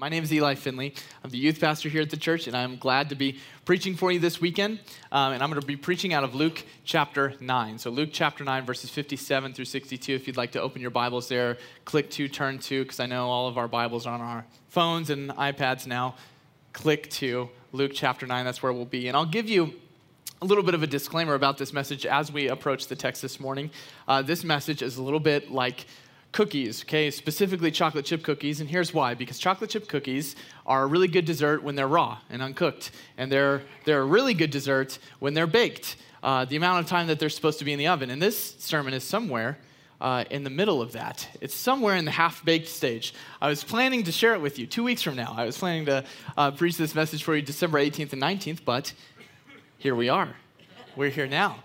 My name is Eli Finley. I'm the youth pastor here at the church, and I'm glad to be preaching for you this weekend. Um, and I'm going to be preaching out of Luke chapter 9. So, Luke chapter 9, verses 57 through 62. If you'd like to open your Bibles there, click to, turn to, because I know all of our Bibles are on our phones and iPads now. Click to Luke chapter 9. That's where we'll be. And I'll give you a little bit of a disclaimer about this message as we approach the text this morning. Uh, this message is a little bit like cookies, okay, specifically chocolate chip cookies. And here's why because chocolate chip cookies are a really good dessert when they're raw and uncooked, and they're, they're a really good dessert when they're baked, uh, the amount of time that they're supposed to be in the oven. And this sermon is somewhere. Uh, in the middle of that. It's somewhere in the half baked stage. I was planning to share it with you two weeks from now. I was planning to uh, preach this message for you December 18th and 19th, but here we are. We're here now.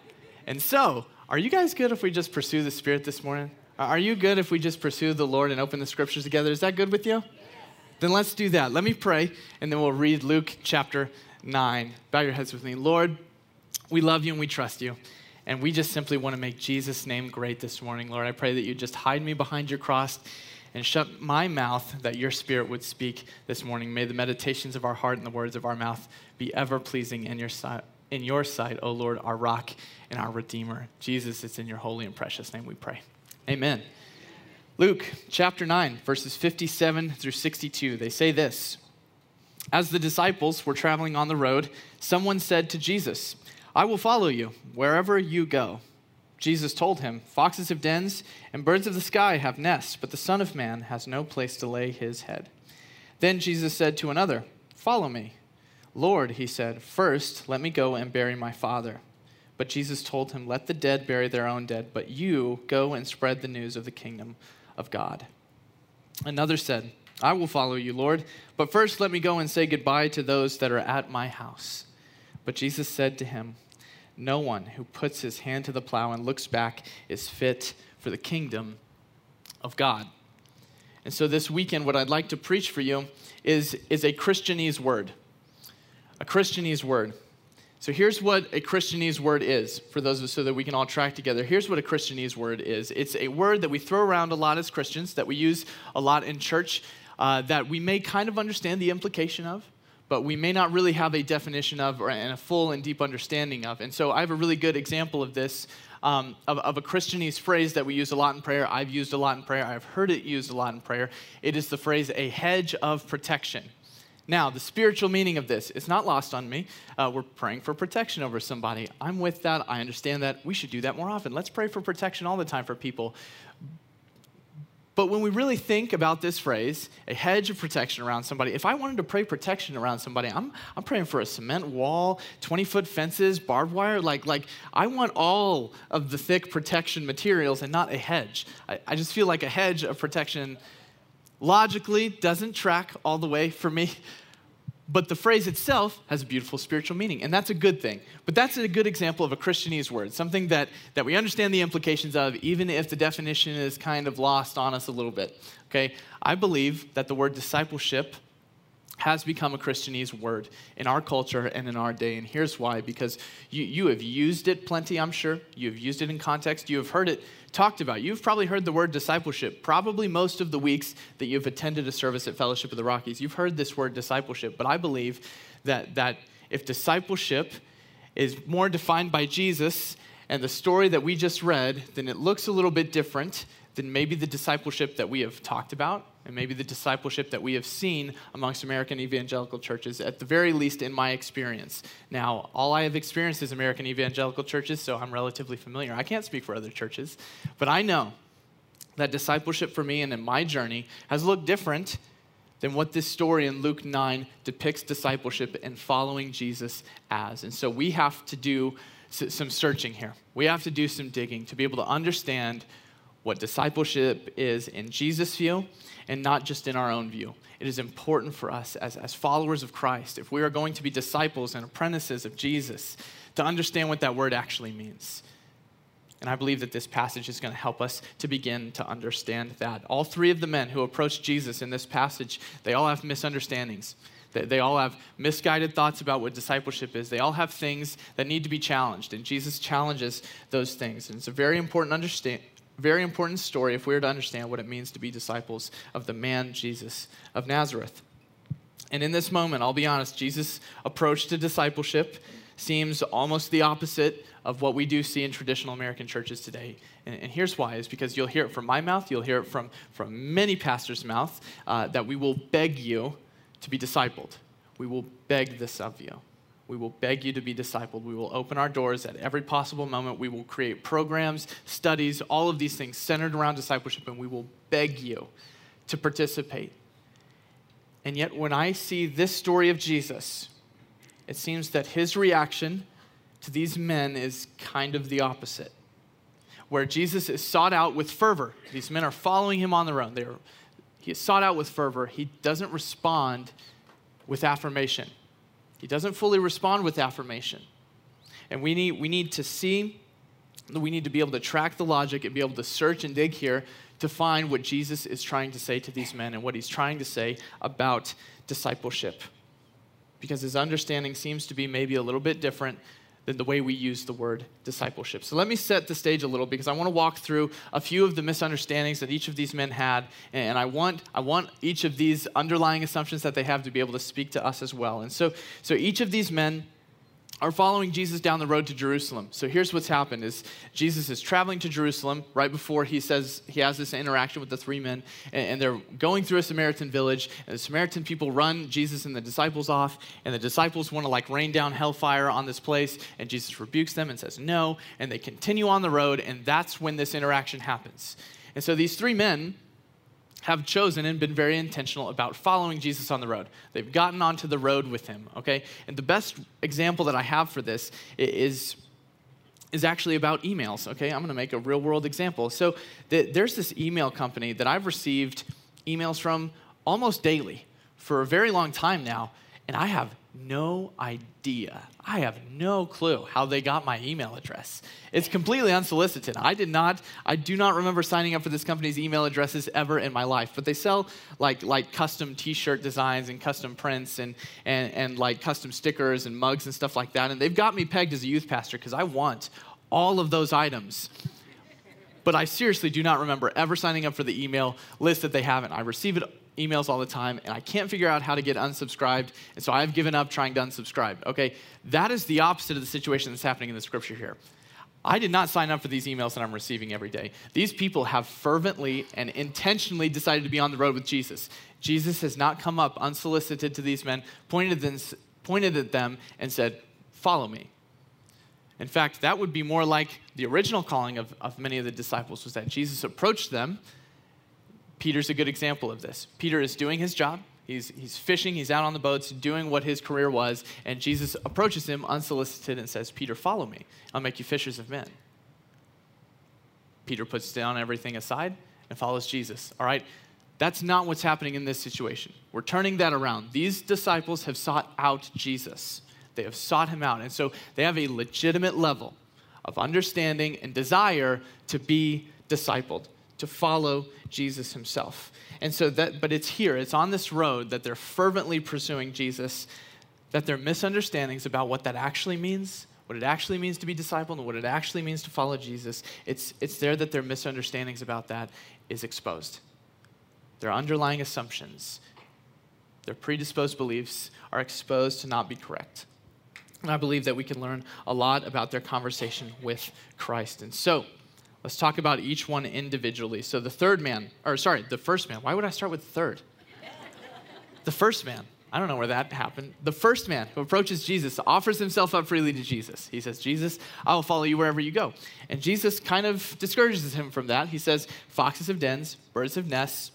And so, are you guys good if we just pursue the Spirit this morning? Uh, are you good if we just pursue the Lord and open the scriptures together? Is that good with you? Then let's do that. Let me pray, and then we'll read Luke chapter 9. Bow your heads with me. Lord, we love you and we trust you. And we just simply want to make Jesus' name great this morning, Lord. I pray that you just hide me behind your cross and shut my mouth that your spirit would speak this morning. May the meditations of our heart and the words of our mouth be ever pleasing in your sight. In your sight, O Lord, our rock and our redeemer. Jesus, it's in your holy and precious name we pray. Amen. Luke chapter 9, verses 57 through 62, they say this As the disciples were traveling on the road, someone said to Jesus, I will follow you wherever you go. Jesus told him, Foxes have dens, and birds of the sky have nests, but the Son of Man has no place to lay his head. Then Jesus said to another, Follow me. Lord, he said, First let me go and bury my father. But Jesus told him, Let the dead bury their own dead, but you go and spread the news of the kingdom of God. Another said, I will follow you, Lord, but first let me go and say goodbye to those that are at my house. But Jesus said to him, No one who puts his hand to the plow and looks back is fit for the kingdom of God. And so this weekend, what I'd like to preach for you is, is a Christianese word. A Christianese word. So here's what a Christianese word is for those of us so that we can all track together. Here's what a Christianese word is it's a word that we throw around a lot as Christians, that we use a lot in church, uh, that we may kind of understand the implication of, but we may not really have a definition of or, and a full and deep understanding of. And so I have a really good example of this. Um, of, of, a Christianese phrase that we use a lot in prayer. I've used a lot in prayer. I've heard it used a lot in prayer. It is the phrase a hedge of protection. Now, the spiritual meaning of this is not lost on me. Uh, we're praying for protection over somebody. I'm with that. I understand that. We should do that more often. Let's pray for protection all the time for people. But when we really think about this phrase, a hedge of protection around somebody, if I wanted to pray protection around somebody, I'm, I'm praying for a cement wall, 20 foot fences, barbed wire. Like, like I want all of the thick protection materials and not a hedge. I, I just feel like a hedge of protection logically doesn't track all the way for me. But the phrase itself has a beautiful spiritual meaning, and that's a good thing. But that's a good example of a Christianese word, something that, that we understand the implications of, even if the definition is kind of lost on us a little bit. Okay? I believe that the word discipleship has become a Christianese word in our culture and in our day. And here's why because you, you have used it plenty, I'm sure. You have used it in context. You have heard it talked about. You've probably heard the word discipleship probably most of the weeks that you've attended a service at Fellowship of the Rockies. You've heard this word discipleship, but I believe that, that if discipleship is more defined by Jesus and the story that we just read, then it looks a little bit different than maybe the discipleship that we have talked about and maybe the discipleship that we have seen amongst American evangelical churches, at the very least in my experience. Now, all I have experienced is American evangelical churches, so I'm relatively familiar. I can't speak for other churches, but I know that discipleship for me and in my journey has looked different than what this story in Luke 9 depicts discipleship and following Jesus as. And so we have to do some searching here. We have to do some digging to be able to understand what discipleship is in Jesus' view and not just in our own view. It is important for us as, as followers of Christ, if we are going to be disciples and apprentices of Jesus, to understand what that word actually means. And I believe that this passage is going to help us to begin to understand that. All three of the men who approached Jesus in this passage, they all have misunderstandings. They all have misguided thoughts about what discipleship is. They all have things that need to be challenged, and Jesus challenges those things. And it's a very important understand, very important story if we are to understand what it means to be disciples of the man Jesus of Nazareth. And in this moment, I'll be honest, Jesus' approach to discipleship seems almost the opposite of what we do see in traditional American churches today. And, and here's why is because you'll hear it from my mouth, you'll hear it from, from many pastors' mouth, uh, that we will beg you to be discipled. We will beg this of you. We will beg you to be discipled. We will open our doors at every possible moment. We will create programs, studies, all of these things centered around discipleship, and we will beg you to participate. And yet, when I see this story of Jesus, it seems that his reaction to these men is kind of the opposite. Where Jesus is sought out with fervor, these men are following him on their own. They're, he is sought out with fervor. He doesn't respond with affirmation. He doesn't fully respond with affirmation. And we need, we need to see, we need to be able to track the logic and be able to search and dig here to find what Jesus is trying to say to these men and what he's trying to say about discipleship. Because his understanding seems to be maybe a little bit different than the way we use the word discipleship. So let me set the stage a little because I want to walk through a few of the misunderstandings that each of these men had, and I want, I want each of these underlying assumptions that they have to be able to speak to us as well. And so, so each of these men are following Jesus down the road to Jerusalem. So here's what's happened is Jesus is traveling to Jerusalem right before he says he has this interaction with the three men and, they're going through a Samaritan village and the Samaritan people run Jesus and the disciples off and the disciples want to like rain down hellfire on this place and Jesus rebukes them and says no and they continue on the road and that's when this interaction happens. And so these three men have chosen and been very intentional about following Jesus on the road. They've gotten onto the road with him, okay? And the best example that I have for this is is actually about emails, okay? I'm going to make a real world example. So the, there's this email company that I've received emails from almost daily for a very long time now, and I have no idea. I have no clue how they got my email address. It's completely unsolicited. I did not, I do not remember signing up for this company's email addresses ever in my life. But they sell like, like custom t-shirt designs and custom prints and, and, and like custom stickers and mugs and stuff like that. And they've got me pegged as a youth pastor because I want all of those items. But I seriously do not remember ever signing up for the email list that they haven't. I receive it emails all the time and I can't figure out how to get unsubscribed. And so I've given up trying to unsubscribe. Okay, that is the opposite of the situation that's happening in the scripture here. I did not sign up for these emails that I'm receiving every day. These people have fervently and intentionally decided to be on the road with Jesus. Jesus has not come up unsolicited to these men, pointed, them, pointed at them, and said, Follow me. In fact, that would be more like the original calling of, of many of the disciples was that Jesus approached them Peter's a good example of this. Peter is doing his job. He's, he's fishing, he's out on the boats, doing what his career was, and Jesus approaches him unsolicited and says, Peter, follow me. I'll make you fishers of men. Peter puts down everything aside and follows Jesus. All right? That's not what's happening in this situation. We're turning that around. These disciples have sought out Jesus, they have sought him out. And so they have a legitimate level of understanding and desire to be discipled to follow Jesus himself. And so that, but it's here, it's on this road that they're fervently pursuing Jesus, that their misunderstandings about what that actually means, what it actually means to be discipled, and what it actually means to follow Jesus, it's, it's there that their misunderstandings about that is exposed. Their underlying assumptions, their predisposed beliefs are exposed to not be correct. And I believe that we can learn a lot about their conversation with Christ. And so, Let's talk about each one individually. So the third man, or sorry, the first man. Why would I start with third? the first man. I don't know where that happened. The first man who approaches Jesus offers himself up freely to Jesus. He says, Jesus, I will follow you wherever you go. And Jesus kind of discourages him from that. He says, Foxes have dens, birds have nests,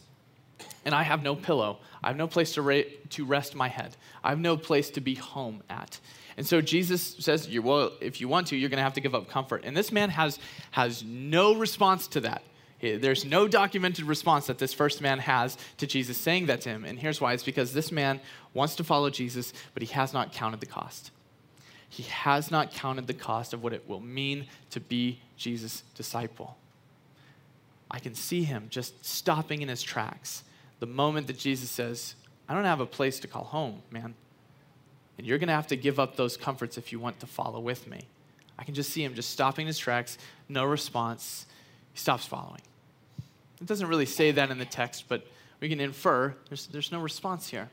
and I have no pillow. I have no place to, ra- to rest my head. I have no place to be home at. And so Jesus says, well, if you want to, you're going to have to give up comfort. And this man has, has no response to that. There's no documented response that this first man has to Jesus saying that to him. And here's why it's because this man wants to follow Jesus, but he has not counted the cost. He has not counted the cost of what it will mean to be Jesus' disciple. I can see him just stopping in his tracks the moment that Jesus says, I don't have a place to call home, man. And you're going to have to give up those comforts if you want to follow with me. I can just see him just stopping his tracks, no response. He stops following. It doesn't really say that in the text, but we can infer there's, there's no response here.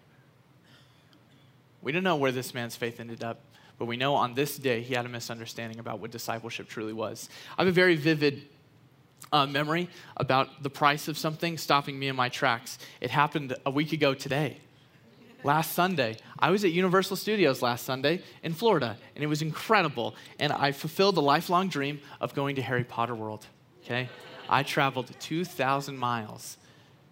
We don't know where this man's faith ended up, but we know on this day he had a misunderstanding about what discipleship truly was. I have a very vivid uh, memory about the price of something stopping me in my tracks. It happened a week ago today. Last Sunday, I was at Universal Studios last Sunday in Florida, and it was incredible. And I fulfilled a lifelong dream of going to Harry Potter World. Okay? I traveled 2,000 miles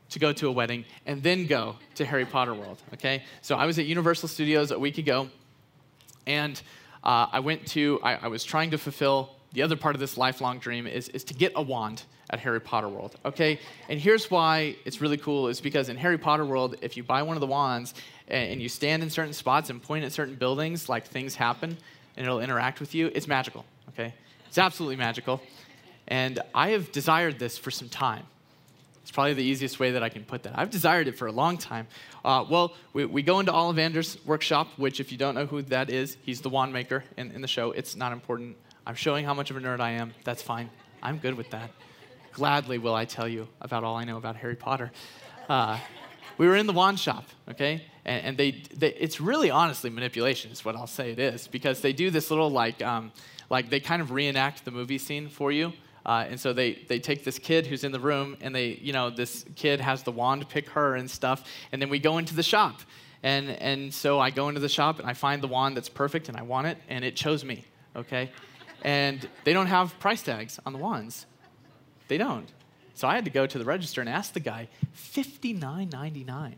to go to a wedding and then go to Harry Potter World. Okay? So I was at Universal Studios a week ago, and uh, I went to, I, I was trying to fulfill the other part of this lifelong dream is, is to get a wand at Harry Potter World, okay? And here's why it's really cool is because in Harry Potter World, if you buy one of the wands and, you stand in certain spots and point at certain buildings, like things happen and it'll interact with you, it's magical, okay? It's absolutely magical. And I have desired this for some time. It's probably the easiest way that I can put that. I've desired it for a long time. Uh, well, we, we go into Ollivander's workshop, which, if you don't know who that is, he's the wand maker in, in the show. It's not important. I'm showing how much of a nerd I am. That's fine. I'm good with that. Gladly will I tell you about all I know about Harry Potter. Uh, we were in the wand shop, okay? And, and they, they, it's really honestly manipulation, is what I'll say it is, because they do this little like, um, like they kind of reenact the movie scene for you. Uh, and so they, they take this kid who's in the room, and they, you know, this kid has the wand pick her and stuff. And then we go into the shop. And, and so I go into the shop and I find the wand that's perfect and I want it, and it chose me, okay? and they don't have price tags on the wands. They don't. So I had to go to the register and ask the guy, $59.99.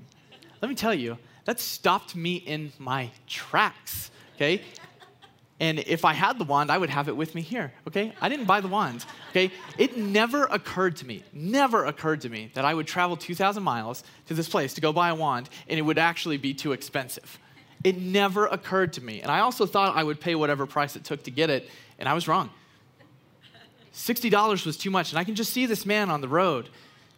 Let me tell you, that stopped me in my tracks, okay? And if I had the wand, I would have it with me here, okay? I didn't buy the wand, okay? It never occurred to me, never occurred to me that I would travel 2,000 miles to this place to go buy a wand and it would actually be too expensive. It never occurred to me. And I also thought I would pay whatever price it took to get it and I was wrong. $60 was too much. And I can just see this man on the road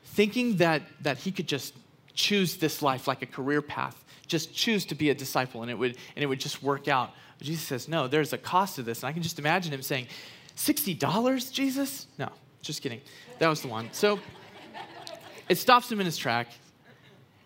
thinking that, that he could just choose this life like a career path, just choose to be a disciple, and it would, and it would just work out. But Jesus says, No, there's a cost to this. And I can just imagine him saying, $60, Jesus? No, just kidding. That was the one. So it stops him in his track.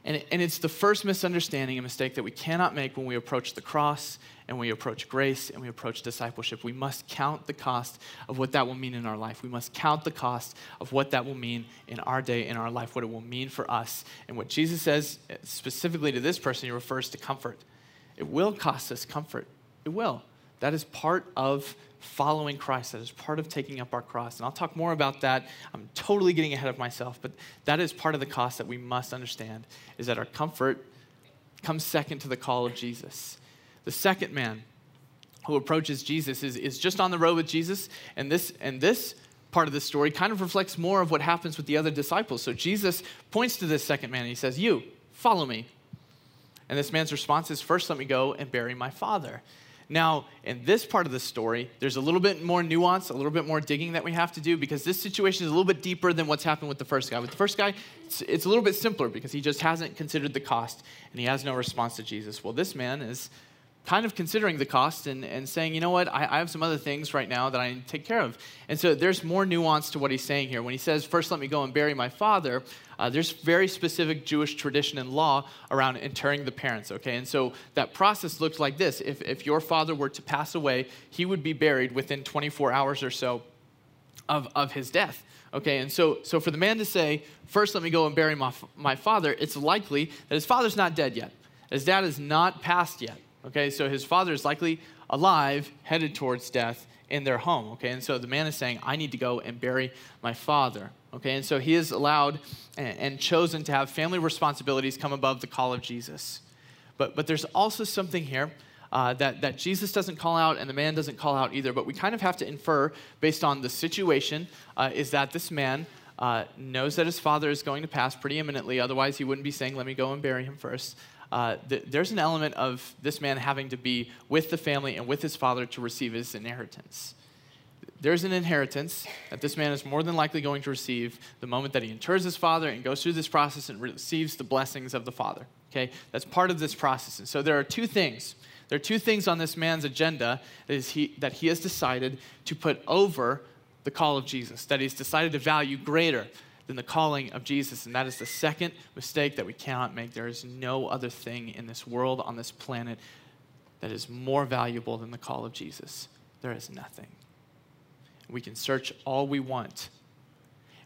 And, and it's the first misunderstanding, a mistake that we cannot make when we approach the cross and we approach grace and we approach discipleship. We must count the cost of what that will mean in our life. We must count the cost of what that will mean in our day, in our life, what it will mean for us. And what Jesus says specifically to this person, he refers to comfort. It will cost us comfort. It will. That is part of following Christ. That is part of taking up our cross. And I'll talk more about that. I'm totally getting ahead of myself, but that is part of the cost that we must understand is that our comfort comes second to the call of Jesus. The second man who approaches Jesus is, is just on the road with Jesus, and this, and this part of the story kind of reflects more of what happens with the other disciples. So Jesus points to this second man and he says, You, follow me. And this man's response is, First, let me go and bury my father. Now, in this part of the story, there's a little bit more nuance, a little bit more digging that we have to do because this situation is a little bit deeper than what's happened with the first guy. With the first guy, it's, it's, a little bit simpler because he just hasn't considered the cost and he has no response to Jesus. Well, this man is kind of considering the cost and, and saying, you know what, I, I, have some other things right now that I need to take care of. And so there's more nuance to what he's saying here. When he says, first let me go and bury my father, uh, there's very specific Jewish tradition and law around interring the parents, okay? And so that process looks like this. If, if your father were to pass away, he would be buried within 24 hours or so of, of his death. Okay, and so, so for the man to say, first let me go and bury my, my father, it's likely that his father's not dead yet. His dad is not passed yet. Okay, so his father is likely alive, headed towards death in their home. Okay, and so the man is saying, I need to go and bury my father. Okay, and so he is allowed and chosen to have family responsibilities come above the call of Jesus. But, but there's also something here uh, that, that Jesus doesn't call out and the man doesn't call out either, but we kind of have to infer based on the situation uh, is that this man uh, knows that his father is going to pass pretty imminently, otherwise, he wouldn't be saying, Let me go and bury him first uh, th- there's an element of this man having to be with the family and with his father to receive his inheritance. There's an inheritance that this man is more than likely going to receive the moment that he inters his father and goes through this process and receives the blessings of the father. Okay, that's part of this process. And so there are two things. There are two things on this man's agenda that, is he, that he has decided to put over the call of Jesus, that he's decided to value greater than the calling of Jesus. And that is the second mistake that we cannot make. There is no other thing in this world, on this planet, that is more valuable than the call of Jesus? There is nothing. We can search all we want.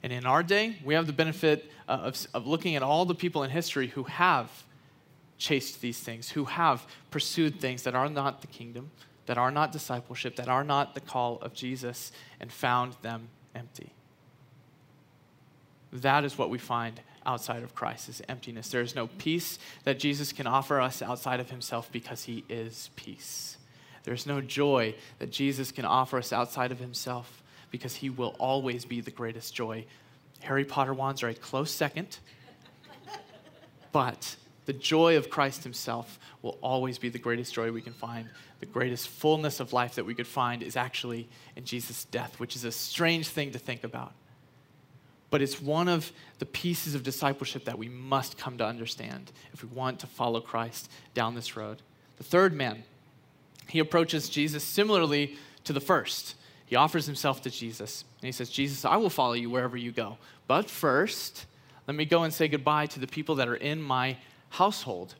And in our day, we have the benefit uh, of, of looking at all the people in history who have chased these things, who have pursued things that are not the kingdom, that are not discipleship, that are not the call of Jesus, and found them empty. That is what we find outside of Christ is emptiness. There is no peace that Jesus can offer us outside of himself because he is peace. There's no joy that Jesus can offer us outside of himself because he will always be the greatest joy. Harry Potter wands are a close second, but the joy of Christ himself will always be the greatest joy we can find. The greatest fullness of life that we could find is actually in Jesus' death, which is a strange thing to think about. But it's one of the pieces of discipleship that we must come to understand if we want to follow Christ down this road. The third man, he approaches Jesus similarly to the first. He offers himself to Jesus. And he says, Jesus, I will follow you wherever you go. But first, let me go and say goodbye to the people that are in my household.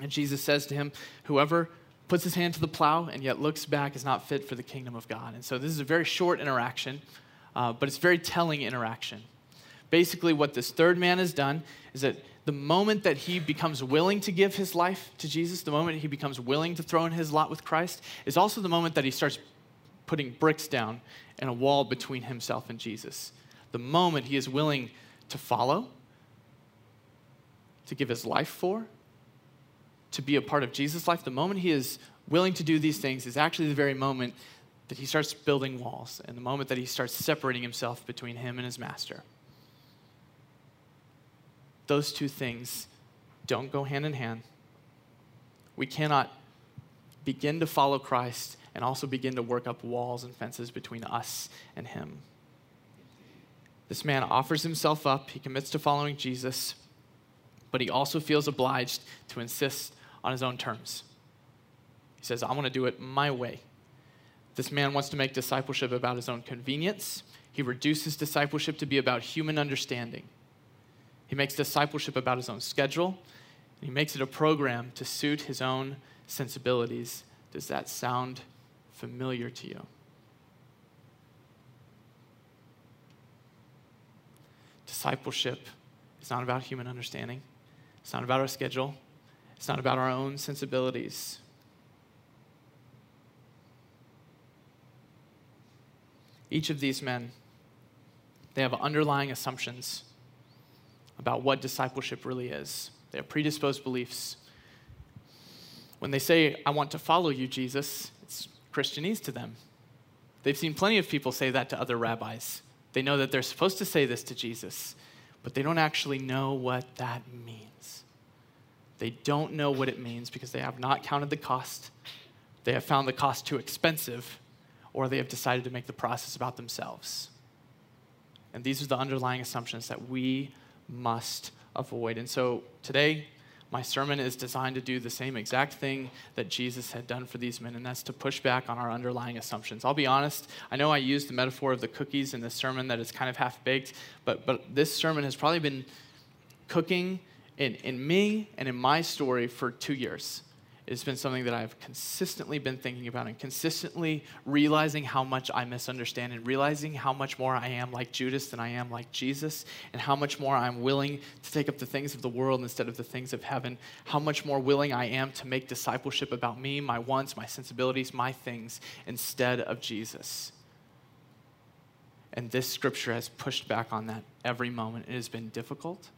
And Jesus says to him, Whoever puts his hand to the plow and yet looks back is not fit for the kingdom of God. And so this is a very short interaction, uh, but it's very telling interaction. Basically, what this third man has done is that the moment that he becomes willing to give his life to Jesus, the moment he becomes willing to throw in his lot with Christ, is also the moment that he starts putting bricks down and a wall between himself and Jesus. The moment he is willing to follow, to give his life for, to be a part of Jesus' life, the moment he is willing to do these things is actually the very moment that he starts building walls and the moment that he starts separating himself between him and his master. Those two things don't go hand in hand. We cannot begin to follow Christ and also begin to work up walls and fences between us and him. This man offers himself up, he commits to following Jesus, but he also feels obliged to insist on his own terms. He says, I want to do it my way. This man wants to make discipleship about his own convenience. He reduces discipleship to be about human understanding. He makes discipleship about his own schedule. He makes it a program to suit his own sensibilities. Does that sound familiar to you? Discipleship is not about human understanding, it's not about our schedule, it's not about our own sensibilities. Each of these men, they have underlying assumptions about what discipleship really is. They have predisposed beliefs. When they say, I want to follow you, Jesus, it's Christianese to them. They've seen plenty of people say that to other rabbis. They know that they're supposed to say this to Jesus, but they don't actually know what that means. They don't know what it means because they have not counted the cost. They have found the cost too expensive, or they have decided to make the process about themselves. And these are the underlying assumptions that we must avoid. And so today, my sermon is designed to do the same exact thing that Jesus had done for these men, and that's to push back on our underlying assumptions. I'll be honest, I know I used the metaphor of the cookies in this sermon that is kind of half baked, but, but this sermon has probably been cooking in, in me and in my story for two years. It's been something that I've consistently been thinking about and consistently realizing how much I misunderstand and realizing how much more I am like Judas than I am like Jesus, and how much more I'm willing to take up the things of the world instead of the things of heaven, how much more willing I am to make discipleship about me, my wants, my sensibilities, my things, instead of Jesus. And this scripture has pushed back on that every moment. It has been difficult,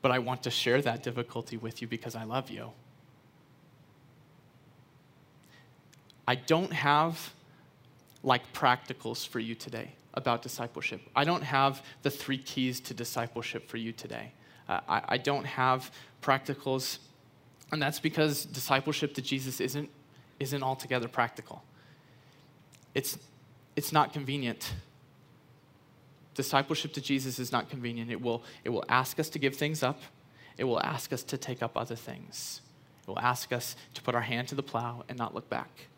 but I want to share that difficulty with you because I love you. I don't have like practicals for you today about discipleship. I don't have the three keys to discipleship for you today. Uh, I, I don't have practicals, and that's because discipleship to Jesus isn't, isn't altogether practical. It's, it's not convenient. Discipleship to Jesus is not convenient. It will, it will ask us to give things up, it will ask us to take up other things, it will ask us to put our hand to the plow and not look back.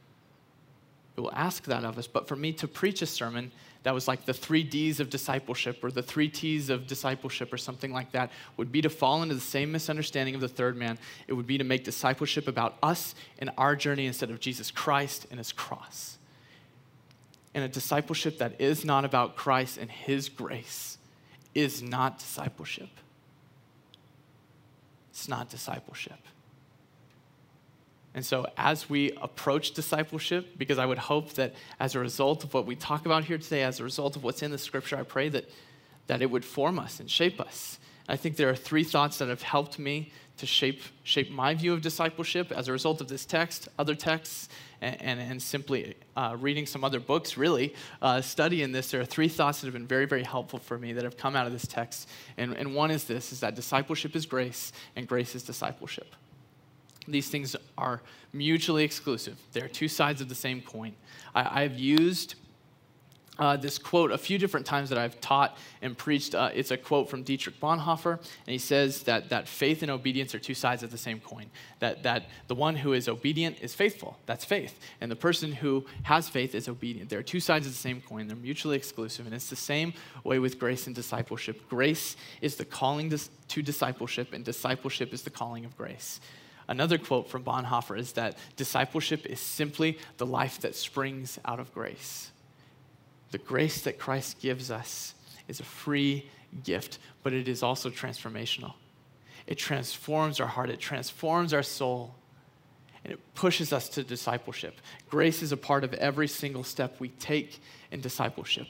It will ask that of us. But for me to preach a sermon that was like the three D's of discipleship or the three T's of discipleship or something like that would be to fall into the same misunderstanding of the third man. It would be to make discipleship about us and our journey instead of Jesus Christ and his cross. And a discipleship that is not about Christ and his grace is not discipleship. It's not discipleship. And so, as we approach discipleship, because I would hope that as a result of what we talk about here today, as a result of what's in the scripture, I pray that, that it would form us and shape us. I think there are three thoughts that have helped me to shape, shape my view of discipleship as a result of this text, other texts, and, and, and simply uh, reading some other books, really, uh, studying this. There are three thoughts that have been very, very helpful for me that have come out of this text. And, and one is this, is that discipleship is grace, and grace is discipleship. These things are mutually exclusive. They're two sides of the same coin. I, have used uh, this quote a few different times that I've taught and preached. Uh, it's a quote from Dietrich Bonhoeffer, and he says that, that faith and obedience are two sides of the same coin. That, that the one who is obedient is faithful, that's faith. And the person who has faith is obedient. They're two sides of the same coin, they're mutually exclusive. And it's the same way with grace and discipleship. Grace is the calling to discipleship, and discipleship is the calling of grace. Another quote from Bonhoeffer is that discipleship is simply the life that springs out of grace. The grace that Christ gives us is a free gift, but it is also transformational. It transforms our heart, it transforms our soul, and it pushes us to discipleship. Grace is a part of every single step we take in discipleship.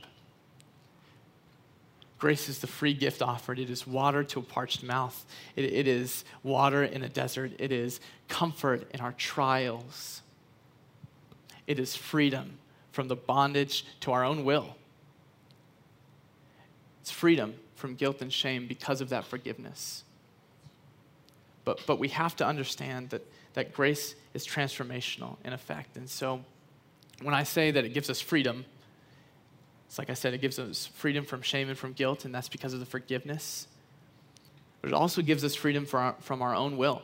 Grace is the free gift offered. It is water to a parched mouth. It, it is water in a desert. It is comfort in our trials. It is freedom from the bondage to our own will. It's freedom from guilt and shame because of that forgiveness. But, but we have to understand that, that grace is transformational in effect. And so when I say that it gives us freedom, it's like I said, it gives us freedom from shame and from guilt, and that's because of the forgiveness. But it also gives us freedom our, from our own will.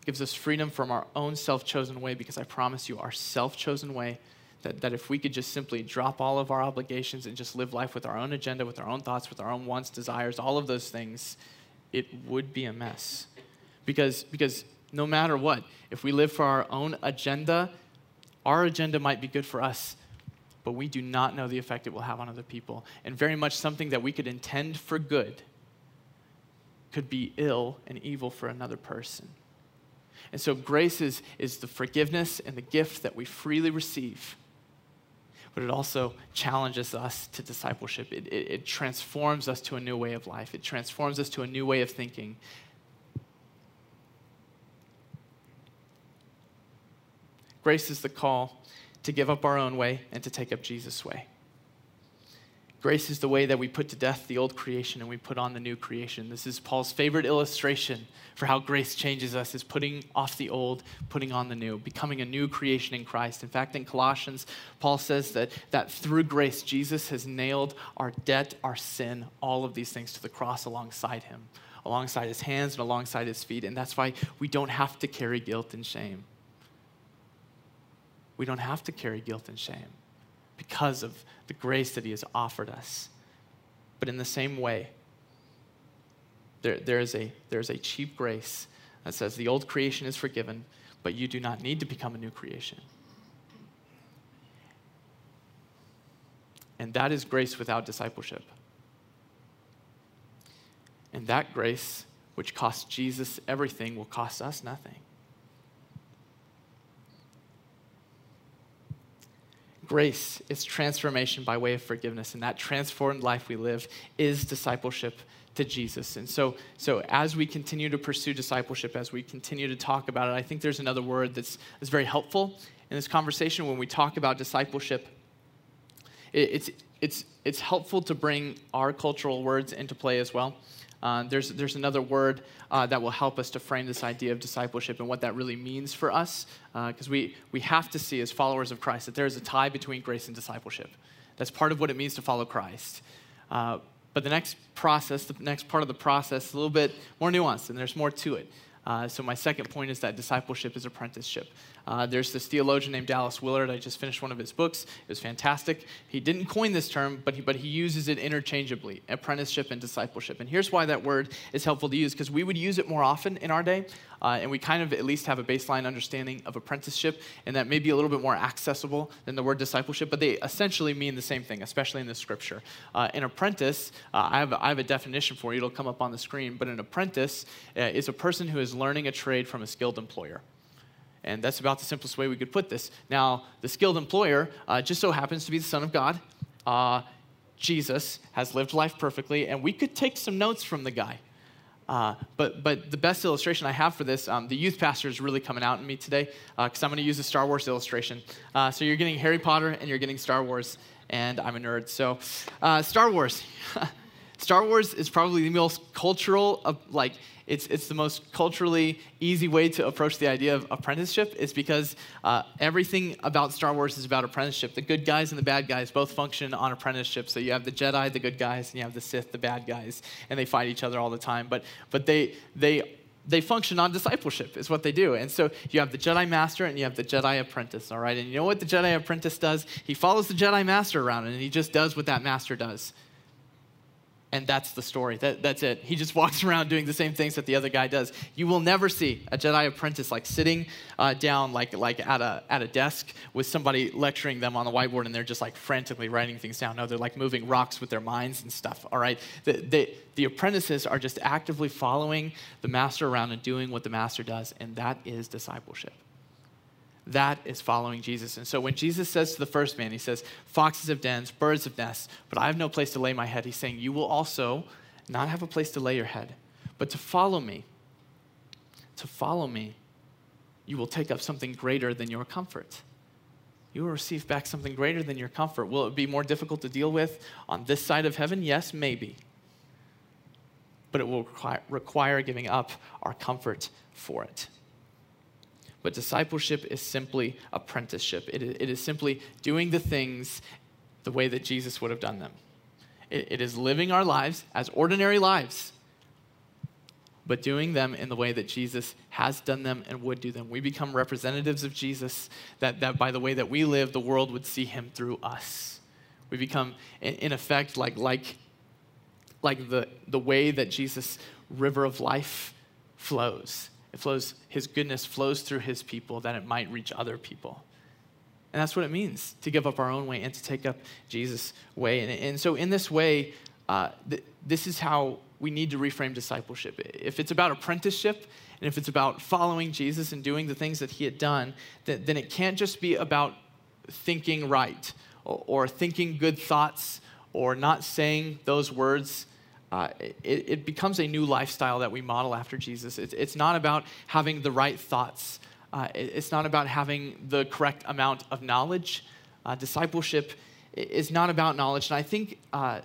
It gives us freedom from our own self chosen way, because I promise you, our self chosen way, that, that if we could just simply drop all of our obligations and just live life with our own agenda, with our own thoughts, with our own wants, desires, all of those things, it would be a mess. Because, because no matter what, if we live for our own agenda, our agenda might be good for us, but we do not know the effect it will have on other people. And very much something that we could intend for good could be ill and evil for another person. And so grace is, is the forgiveness and the gift that we freely receive. But it also challenges us to discipleship. It, it, it transforms us to a new way of life. It transforms us to a new way of thinking. Grace is the call to give up our own way and to take up Jesus' way. Grace is the way that we put to death the old creation and we put on the new creation. This is Paul's favorite illustration for how grace changes us is putting off the old, putting on the new, becoming a new creation in Christ. In fact, in Colossians, Paul says that, that through grace, Jesus has nailed our debt, our sin, all of these things to the cross alongside him, alongside his hands and alongside his feet. And that's why we don't have to carry guilt and shame we don't have to carry guilt and shame because of the grace that He has offered us. But in the same way, there, there, is a, there is a cheap grace that says the old creation is forgiven, but you do not need to become a new creation. And that is grace without discipleship. And that grace, which cost Jesus everything, will cost us nothing. Grace is transformation by way of forgiveness, and that transformed life we live is discipleship to Jesus. And so, so as we continue to pursue discipleship, as we continue to talk about it, I think there's another word that's, that's very helpful in this conversation when we talk about discipleship. It, it's, it's, it's helpful to bring our cultural words into play as well. Uh, there's, there's another word uh, that will help us to frame this idea of discipleship and what that really means for us, because uh, we, we have to see as followers of Christ that there is a tie between grace and discipleship. That's part of what it means to follow Christ. Uh, but the next process, the next part of the process, is a little bit more nuanced, and there's more to it. So, my second point is that discipleship is apprenticeship. Uh, there's this theologian named Dallas Willard. I just finished one of his books. It was fantastic. He didn't coin this term, but he, but he uses it interchangeably apprenticeship and discipleship. And here's why that word is helpful to use because we would use it more often in our day. Uh, and we kind of at least have a baseline understanding of apprenticeship, and that may be a little bit more accessible than the word discipleship, but they essentially mean the same thing, especially in the scripture. Uh, an apprentice, uh, I, have, I have a definition for you, it'll come up on the screen, but an apprentice uh, is a person who is learning a trade from a skilled employer. And that's about the simplest way we could put this. Now, the skilled employer uh, just so happens to be the Son of God. Uh, Jesus has lived life perfectly, and we could take some notes from the guy. Uh, but, but the best illustration I have for this, um, the youth pastor is really coming out in me today because uh, I'm going to use a Star Wars illustration. Uh, so you're getting Harry Potter and you're getting Star Wars, and I'm a nerd. So, uh, Star Wars. Star Wars is probably the most cultural, uh, like, it's, it's the most culturally easy way to approach the idea of apprenticeship is because uh, everything about Star Wars is about apprenticeship. The good guys and the bad guys both function on apprenticeship. So you have the Jedi, the good guys, and you have the Sith, the bad guys, and they fight each other all the time. But, but they, they, they function on discipleship, is what they do. And so you have the Jedi Master and you have the Jedi Apprentice, all right? And you know what the Jedi Apprentice does? He follows the Jedi Master around and he just does what that Master does and that's the story. That, that's it. He just walks around doing the same things that the other guy does. You will never see a Jedi apprentice like sitting uh, down like, like at, a, at a desk with somebody lecturing them on the whiteboard and they're just like frantically writing things down. No, they're like moving rocks with their minds and stuff, all right? The, the, the apprentices are just actively following the master around and doing what the master does, and that is discipleship. That is following Jesus. And so when Jesus says to the first man, he says, Foxes have dens, birds have nests, but I have no place to lay my head. He's saying, You will also not have a place to lay your head, but to follow me. To follow me, you will take up something greater than your comfort. You will receive back something greater than your comfort. Will it be more difficult to deal with on this side of heaven? Yes, maybe. But it will require, require giving up our comfort for it. But discipleship is simply apprenticeship. It is, simply doing the things the way that Jesus would have done them. It, is living our lives as ordinary lives, but doing them in the way that Jesus has done them and would do them. We become representatives of Jesus, that, that by the way that we live, the world would see him through us. We become, in, in effect, like, like, like the, the way that Jesus' river of life flows it flows, his goodness flows through his people that it might reach other people. And that's what it means to give up our own way and to take up Jesus' way. And, and so, in this way, uh, th- this is how we need to reframe discipleship. If it's about apprenticeship and if it's about following Jesus and doing the things that he had done, then, then it can't just be about thinking right or, or thinking good thoughts or not saying those words uh, it, it, becomes a new lifestyle that we model after Jesus. It's, it's not about having the right thoughts, uh, it, it's not about having the correct amount of knowledge. Uh, discipleship is not about knowledge. And I think uh,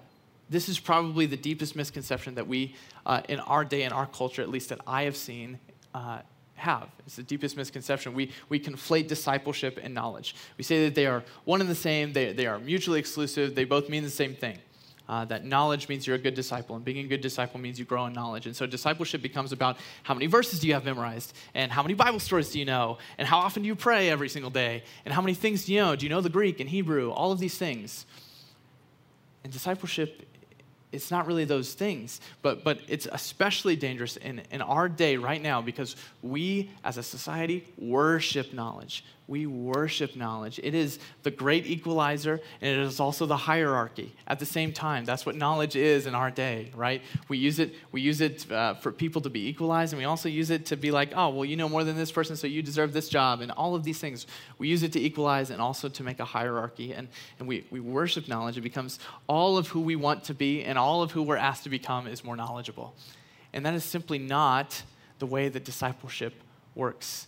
this is probably the deepest misconception that we, uh, in our day, in our culture, at least that I have seen, uh, have. It's the deepest misconception. We, we conflate discipleship and knowledge. We say that they are one and the same, they, they are mutually exclusive, they both mean the same thing uh, that knowledge means you're a good disciple, and being a good disciple means you grow in knowledge. And so discipleship becomes about how many verses do you have memorized, and how many Bible stories do you know, and how often do you pray every single day, and how many things do you know? Do you know the Greek and Hebrew? All of these things. And discipleship it's not really those things, but, but it's especially dangerous in, in our day right now because we as a society worship knowledge. We worship knowledge. It is the great equalizer and it is also the hierarchy at the same time. That's what knowledge is in our day, right? We use it, we use it uh, for people to be equalized and we also use it to be like, oh, well, you know more than this person, so you deserve this job, and all of these things. We use it to equalize and also to make a hierarchy. And, and we, we worship knowledge. It becomes all of who we want to be and all of who we're asked to become is more knowledgeable. And that is simply not the way that discipleship works.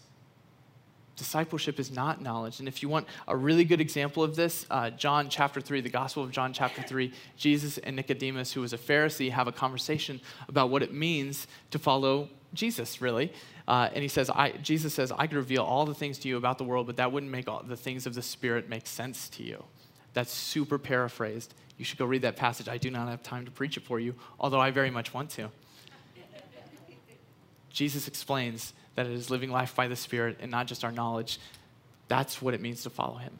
Discipleship is not knowledge. And if you want a really good example of this, uh, John chapter 3, the Gospel of John chapter 3, Jesus and Nicodemus, who was a Pharisee, have a conversation about what it means to follow Jesus, really. Uh, and he says, I, Jesus says, I could reveal all the things to you about the world, but that wouldn't make all the things of the Spirit make sense to you. That's super paraphrased. You should go read that passage. I do not have time to preach it for you, although I very much want to. Jesus explains that it is living life by the Spirit and not just our knowledge. That's what it means to follow him.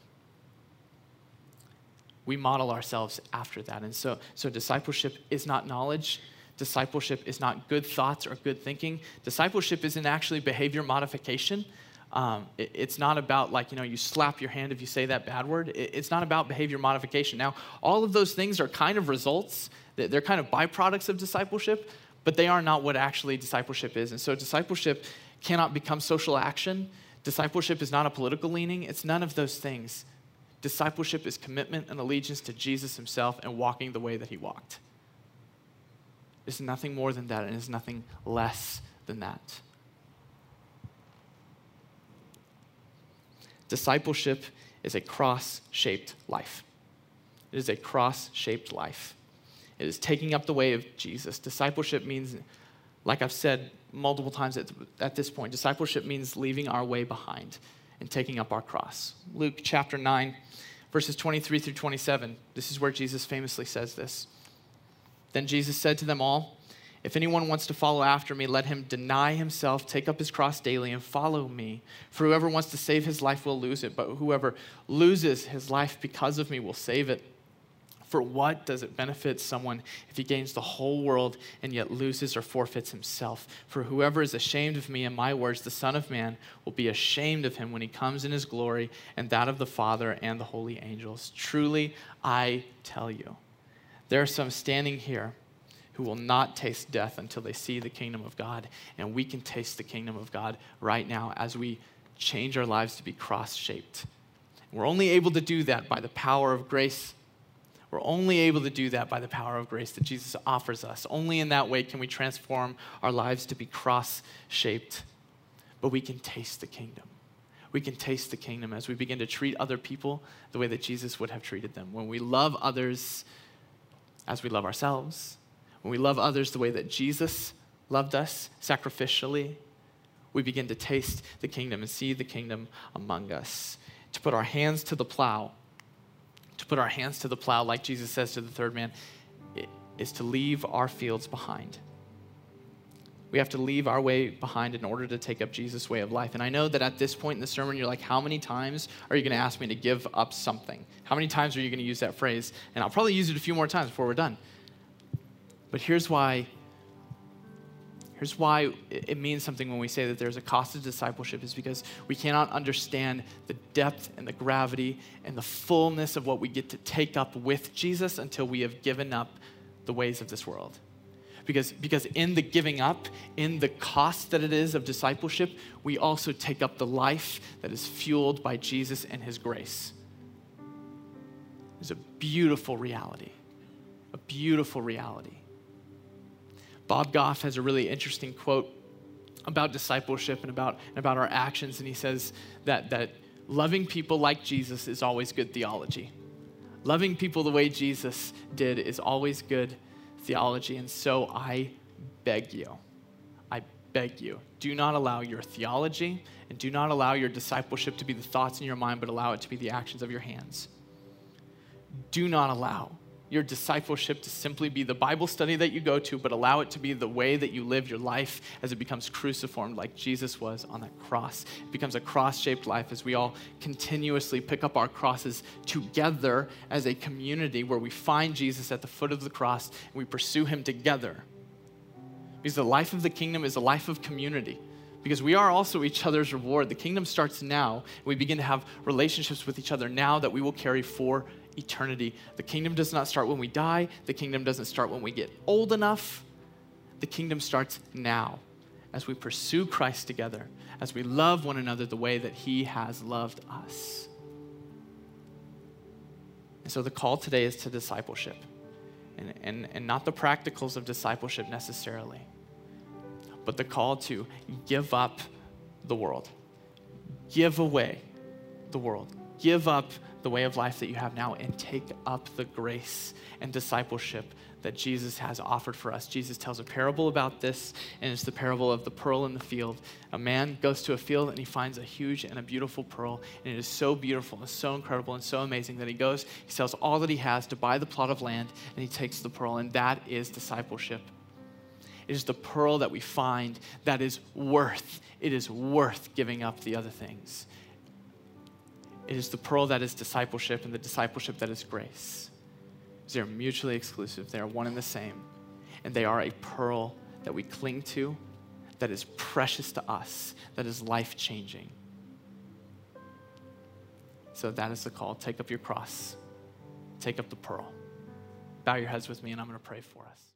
We model ourselves after that. And so, so discipleship is not knowledge. Discipleship is not good thoughts or good thinking. Discipleship isn't actually behavior modification. Um, it, it's not about like, you know, you slap your hand if you say that bad word. It, it's not about behavior modification. Now, all of those things are kind of results, they're kind of byproducts of discipleship, but they are not what actually discipleship is. And so discipleship cannot become social action. Discipleship is not a political leaning, it's none of those things. Discipleship is commitment and allegiance to Jesus himself and walking the way that he walked. It's nothing more than that, and it's nothing less than that. Discipleship is a cross shaped life. It is a cross shaped life. It is taking up the way of Jesus. Discipleship means, like I've said multiple times at, at this point, discipleship means leaving our way behind and taking up our cross. Luke chapter 9, verses 23 through 27. This is where Jesus famously says this. Then Jesus said to them all, If anyone wants to follow after me, let him deny himself, take up his cross daily, and follow me. For whoever wants to save his life will lose it, but whoever loses his life because of me will save it. For what does it benefit someone if he gains the whole world and yet loses or forfeits himself? For whoever is ashamed of me and my words, the Son of Man will be ashamed of him when he comes in his glory and that of the Father and the holy angels. Truly, I tell you, there are some standing here who will not taste death until they see the kingdom of God. And we can taste the kingdom of God right now as we change our lives to be cross shaped. We're only able to do that by the power of grace we're only able to do that by the power of grace that Jesus offers us. Only in that way can we transform our lives to be cross shaped. But we can taste the kingdom. We can taste the kingdom as we begin to treat other people the way that Jesus would have treated them. When we love others as we love ourselves, when we love others the way that Jesus loved us sacrificially, we begin to taste the kingdom and see the kingdom among us. To put our hands to the plow to put our hands to the plow, like Jesus says to the third man, is to leave our fields behind. We have to leave our way behind in order to take up Jesus' way of life. And I know that at this point in the sermon, you're like, how many times are you going to ask me to give up something? How many times are you going to use that phrase? And I'll probably use it a few more times before we're done. But here's why Here's why it means something when we say that there's a cost of discipleship is because we cannot understand the depth and the gravity and the fullness of what we get to take up with Jesus until we have given up the ways of this world. Because, because in the giving up, in the cost that it is of discipleship, we also take up the life that is fueled by Jesus and his grace. It's a beautiful reality. A beautiful reality. Bob Goff has a really interesting quote about discipleship and about, and about our actions, and he says that, that loving people like Jesus is always good theology. Loving people the way Jesus did is always good theology. And so I beg you, I beg you, do not allow your theology and do not allow your discipleship to be the thoughts in your mind, but allow it to be the actions of your hands. Do not allow your discipleship to simply be the Bible study that you go to, but allow it to be the way that you live your life as it becomes cruciformed like Jesus was on that cross. It becomes a cross shaped life as we all continuously pick up our crosses together as a community where we find Jesus at the foot of the cross and we pursue him together. Because the life of the kingdom is a life of community because we are also each other's reward. The kingdom starts now. We begin to have relationships with each other now that we will carry for eternity. The kingdom does not start when we die, the kingdom doesn't start when we get old enough. The kingdom starts now as we pursue Christ together, as we love one another the way that He has loved us. And so the call today is to discipleship, and, and, and not the practicals of discipleship necessarily, but the call to give up the world, give away the world, give up the way of life that you have now and take up the grace and discipleship that Jesus has offered for us. Jesus tells a parable about this, and it's the parable of the pearl in the field. A man goes to a field and he finds a huge and a beautiful pearl, and it is so beautiful and so incredible and so amazing that he goes, he sells all that he has to buy the plot of land, and he takes the pearl, and that is discipleship. It is the pearl that we find that is worth, it is worth giving up the other things. It is the pearl that is discipleship and the discipleship that is grace. They're mutually exclusive, they are one and the same. And they are a pearl that we cling to, that is precious to us, that is life changing. So that is the call. Take up your cross, take up the pearl. Bow your heads with me, and I'm going to pray for us.